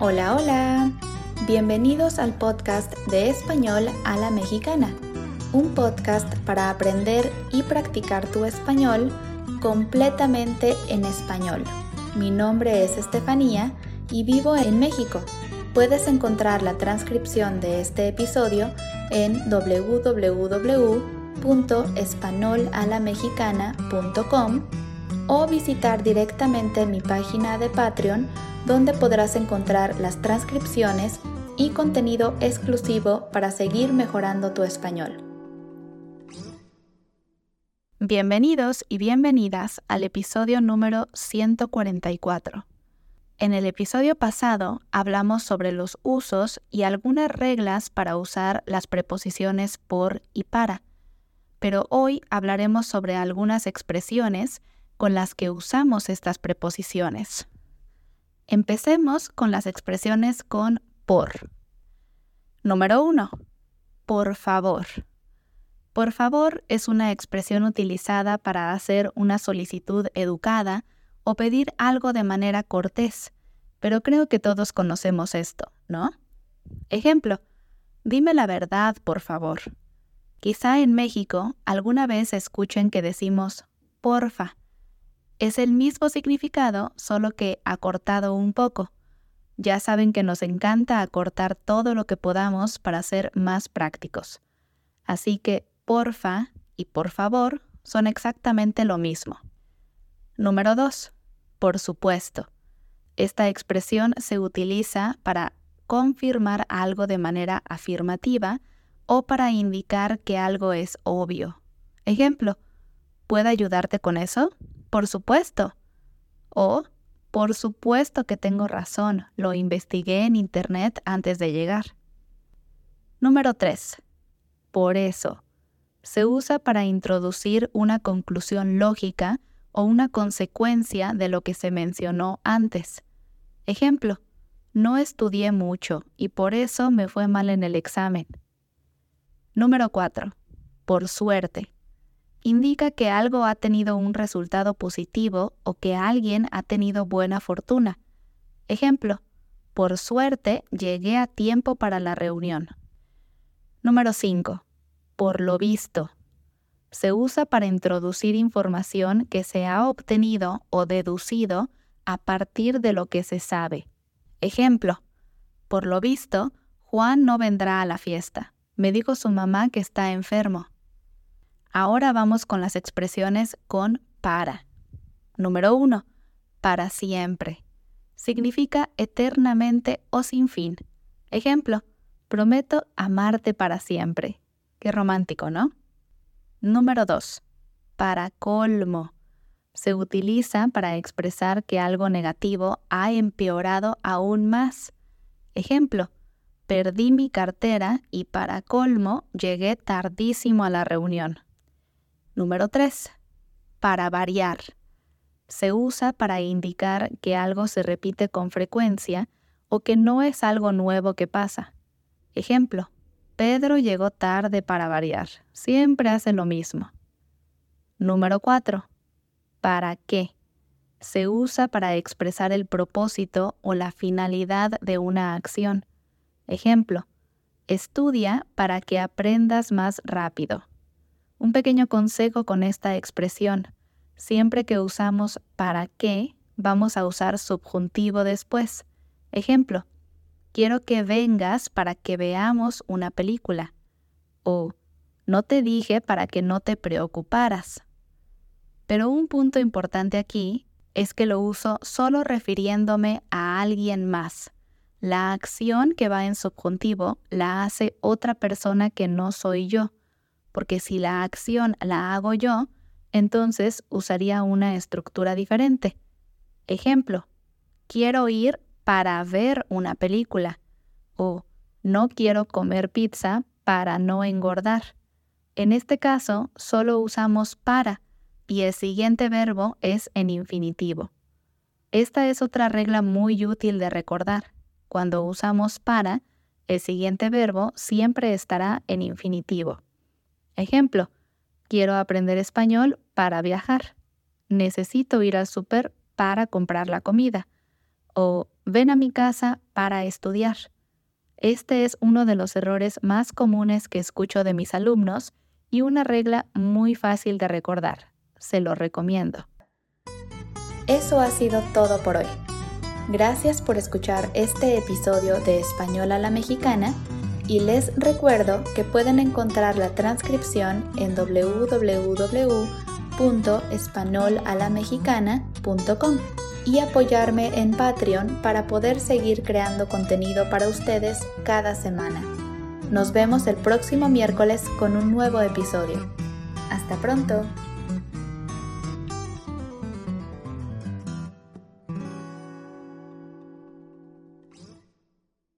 Hola, hola. Bienvenidos al podcast de español a la mexicana, un podcast para aprender y practicar tu español completamente en español. Mi nombre es Estefanía y vivo en México. Puedes encontrar la transcripción de este episodio en www.espanolalamexicana.com o visitar directamente mi página de Patreon donde podrás encontrar las transcripciones y contenido exclusivo para seguir mejorando tu español. Bienvenidos y bienvenidas al episodio número 144. En el episodio pasado hablamos sobre los usos y algunas reglas para usar las preposiciones por y para, pero hoy hablaremos sobre algunas expresiones con las que usamos estas preposiciones. Empecemos con las expresiones con por. Número 1. Por favor. Por favor es una expresión utilizada para hacer una solicitud educada o pedir algo de manera cortés, pero creo que todos conocemos esto, ¿no? Ejemplo, dime la verdad, por favor. Quizá en México alguna vez escuchen que decimos porfa es el mismo significado, solo que acortado un poco. Ya saben que nos encanta acortar todo lo que podamos para ser más prácticos. Así que porfa y por favor son exactamente lo mismo. Número 2. Por supuesto. Esta expresión se utiliza para confirmar algo de manera afirmativa o para indicar que algo es obvio. Ejemplo, ¿puedo ayudarte con eso? Por supuesto. O, por supuesto que tengo razón, lo investigué en Internet antes de llegar. Número 3. Por eso. Se usa para introducir una conclusión lógica o una consecuencia de lo que se mencionó antes. Ejemplo, no estudié mucho y por eso me fue mal en el examen. Número 4. Por suerte indica que algo ha tenido un resultado positivo o que alguien ha tenido buena fortuna. Ejemplo, por suerte llegué a tiempo para la reunión. Número 5. Por lo visto. Se usa para introducir información que se ha obtenido o deducido a partir de lo que se sabe. Ejemplo, por lo visto, Juan no vendrá a la fiesta. Me dijo su mamá que está enfermo. Ahora vamos con las expresiones con para. Número 1. Para siempre. Significa eternamente o sin fin. Ejemplo, prometo amarte para siempre. Qué romántico, ¿no? Número 2. Para colmo. Se utiliza para expresar que algo negativo ha empeorado aún más. Ejemplo, perdí mi cartera y para colmo llegué tardísimo a la reunión. Número 3. Para variar. Se usa para indicar que algo se repite con frecuencia o que no es algo nuevo que pasa. Ejemplo, Pedro llegó tarde para variar. Siempre hace lo mismo. Número 4. ¿Para qué? Se usa para expresar el propósito o la finalidad de una acción. Ejemplo, estudia para que aprendas más rápido. Un pequeño consejo con esta expresión. Siempre que usamos para qué, vamos a usar subjuntivo después. Ejemplo, quiero que vengas para que veamos una película. O, no te dije para que no te preocuparas. Pero un punto importante aquí es que lo uso solo refiriéndome a alguien más. La acción que va en subjuntivo la hace otra persona que no soy yo porque si la acción la hago yo, entonces usaría una estructura diferente. Ejemplo, quiero ir para ver una película o no quiero comer pizza para no engordar. En este caso, solo usamos para y el siguiente verbo es en infinitivo. Esta es otra regla muy útil de recordar. Cuando usamos para, el siguiente verbo siempre estará en infinitivo. Ejemplo, quiero aprender español para viajar. Necesito ir al súper para comprar la comida. O ven a mi casa para estudiar. Este es uno de los errores más comunes que escucho de mis alumnos y una regla muy fácil de recordar. Se lo recomiendo. Eso ha sido todo por hoy. Gracias por escuchar este episodio de Español a la Mexicana y les recuerdo que pueden encontrar la transcripción en www.espanolalamexicana.com y apoyarme en Patreon para poder seguir creando contenido para ustedes cada semana. Nos vemos el próximo miércoles con un nuevo episodio. Hasta pronto.